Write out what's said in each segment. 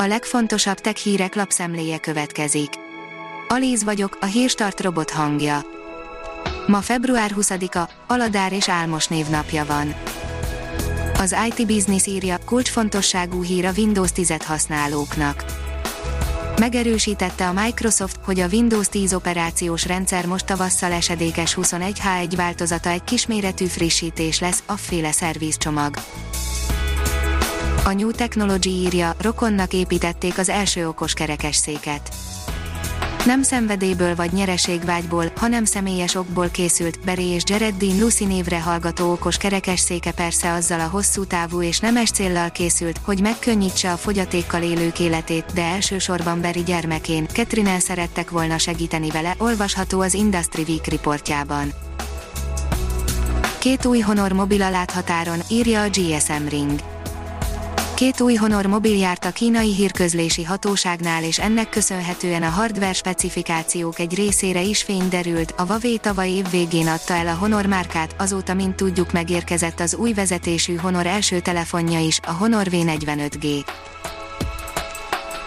A legfontosabb tech hírek lapszemléje következik. Alíz vagyok, a hírstart robot hangja. Ma február 20-a, Aladár és Álmos névnapja van. Az IT Business írja, kulcsfontosságú hír a Windows 10 használóknak. Megerősítette a Microsoft, hogy a Windows 10 operációs rendszer most tavasszal esedékes 21H1 változata egy kisméretű frissítés lesz, afféle szervizcsomag. A New Technology írja, rokonnak építették az első okos kerekesszéket. Nem szenvedélyből vagy nyereségvágyból, hanem személyes okból készült, Beré és Jared Dean Lucy névre hallgató okos kerekesszéke persze azzal a hosszú távú és nemes céllal készült, hogy megkönnyítse a fogyatékkal élők életét, de elsősorban Beri gyermekén, Ketrinen szerettek volna segíteni vele, olvasható az Industry Week riportjában. Két új Honor mobil a láthatáron, írja a GSM Ring. Két új Honor mobil járt a kínai hírközlési hatóságnál és ennek köszönhetően a hardware specifikációk egy részére is fény derült, a Huawei tavaly év végén adta el a Honor márkát, azóta mint tudjuk megérkezett az új vezetésű Honor első telefonja is, a Honor V45G.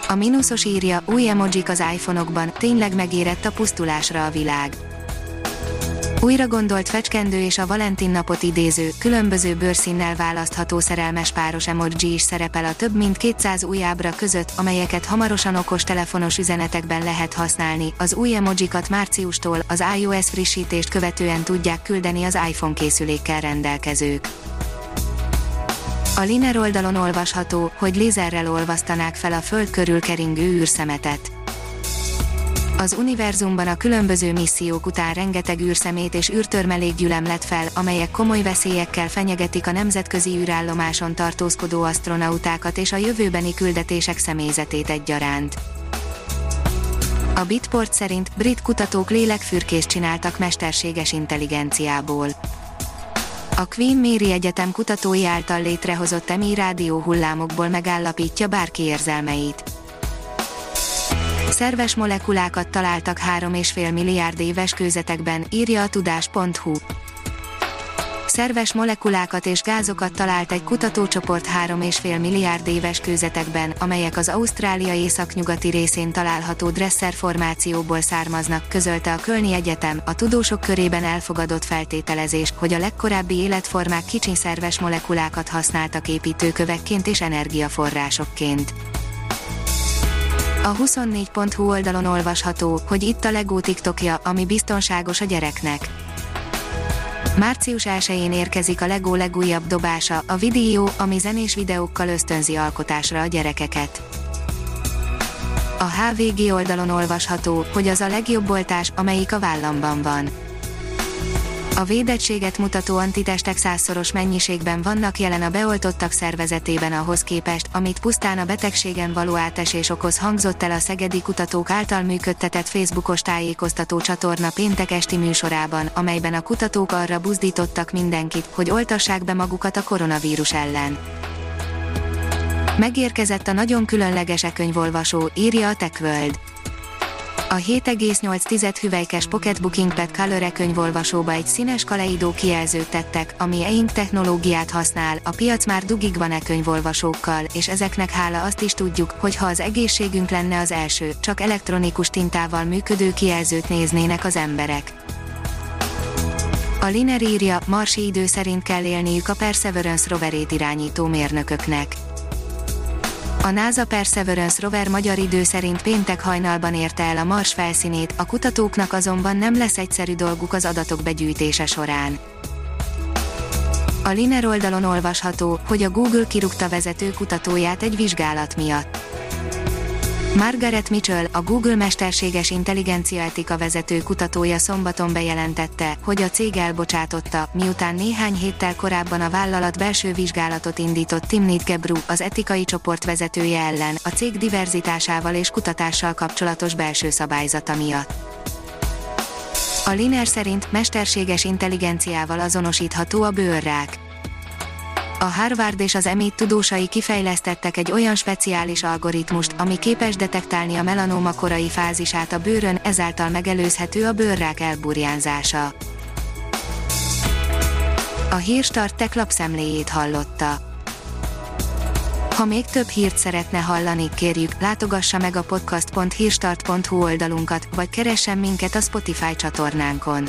A mínuszos írja, új emojik az iPhone-okban, tényleg megérett a pusztulásra a világ újra gondolt fecskendő és a Valentin napot idéző, különböző bőrszínnel választható szerelmes páros emoji is szerepel a több mint 200 új ábra között, amelyeket hamarosan okos telefonos üzenetekben lehet használni. Az új emojikat márciustól, az iOS frissítést követően tudják küldeni az iPhone készülékkel rendelkezők. A Liner oldalon olvasható, hogy lézerrel olvasztanák fel a föld körül keringő űrszemetet az univerzumban a különböző missziók után rengeteg űrszemét és űrtörmelékgyülem lett fel, amelyek komoly veszélyekkel fenyegetik a nemzetközi űrállomáson tartózkodó astronautákat és a jövőbeni küldetések személyzetét egyaránt. A Bitport szerint brit kutatók lélekfürkést csináltak mesterséges intelligenciából. A Queen Mary Egyetem kutatói által létrehozott EMI rádió hullámokból megállapítja bárki érzelmeit Szerves molekulákat találtak 3,5 milliárd éves kőzetekben, írja a tudás.hu. Szerves molekulákat és gázokat talált egy kutatócsoport 3,5 milliárd éves kőzetekben, amelyek az Ausztrália északnyugati részén található Dresser formációból származnak, közölte a Kölni Egyetem, a tudósok körében elfogadott feltételezés, hogy a legkorábbi életformák kicsi szerves molekulákat használtak építőkövekként és energiaforrásokként. A 24.hu oldalon olvasható, hogy itt a Lego TikTokja, ami biztonságos a gyereknek. Március 1-én érkezik a Lego legújabb dobása, a videó, ami zenés videókkal ösztönzi alkotásra a gyerekeket. A HVG oldalon olvasható, hogy az a legjobb oltás, amelyik a vállamban van a védettséget mutató antitestek százszoros mennyiségben vannak jelen a beoltottak szervezetében ahhoz képest, amit pusztán a betegségen való átesés okoz hangzott el a szegedi kutatók által működtetett Facebookos tájékoztató csatorna péntek esti műsorában, amelyben a kutatók arra buzdítottak mindenkit, hogy oltassák be magukat a koronavírus ellen. Megérkezett a nagyon különleges e könyvolvasó, írja a TechWorld. A 7,8 hüvelykes Pocket Booking Pad Color könyvolvasóba egy színes kaleido kijelzőt tettek, ami e-ink technológiát használ, a piac már dugig van e könyvolvasókkal, és ezeknek hála azt is tudjuk, hogy ha az egészségünk lenne az első, csak elektronikus tintával működő kijelzőt néznének az emberek. A Liner írja, marsi idő szerint kell élniük a Perseverance roverét irányító mérnököknek a NASA Perseverance rover magyar idő szerint péntek hajnalban érte el a Mars felszínét, a kutatóknak azonban nem lesz egyszerű dolguk az adatok begyűjtése során. A Liner oldalon olvasható, hogy a Google kirúgta vezető kutatóját egy vizsgálat miatt. Margaret Mitchell, a Google mesterséges intelligencia etika vezető kutatója szombaton bejelentette, hogy a cég elbocsátotta, miután néhány héttel korábban a vállalat belső vizsgálatot indított Timnit Gebru, az etikai csoport vezetője ellen, a cég diverzitásával és kutatással kapcsolatos belső szabályzata miatt. A Liner szerint mesterséges intelligenciával azonosítható a bőrrák a Harvard és az MIT tudósai kifejlesztettek egy olyan speciális algoritmust, ami képes detektálni a melanóma korai fázisát a bőrön, ezáltal megelőzhető a bőrrák elburjánzása. A hírstart tech lapszemléjét hallotta. Ha még több hírt szeretne hallani, kérjük, látogassa meg a podcast.hírstart.hu oldalunkat, vagy keressen minket a Spotify csatornánkon.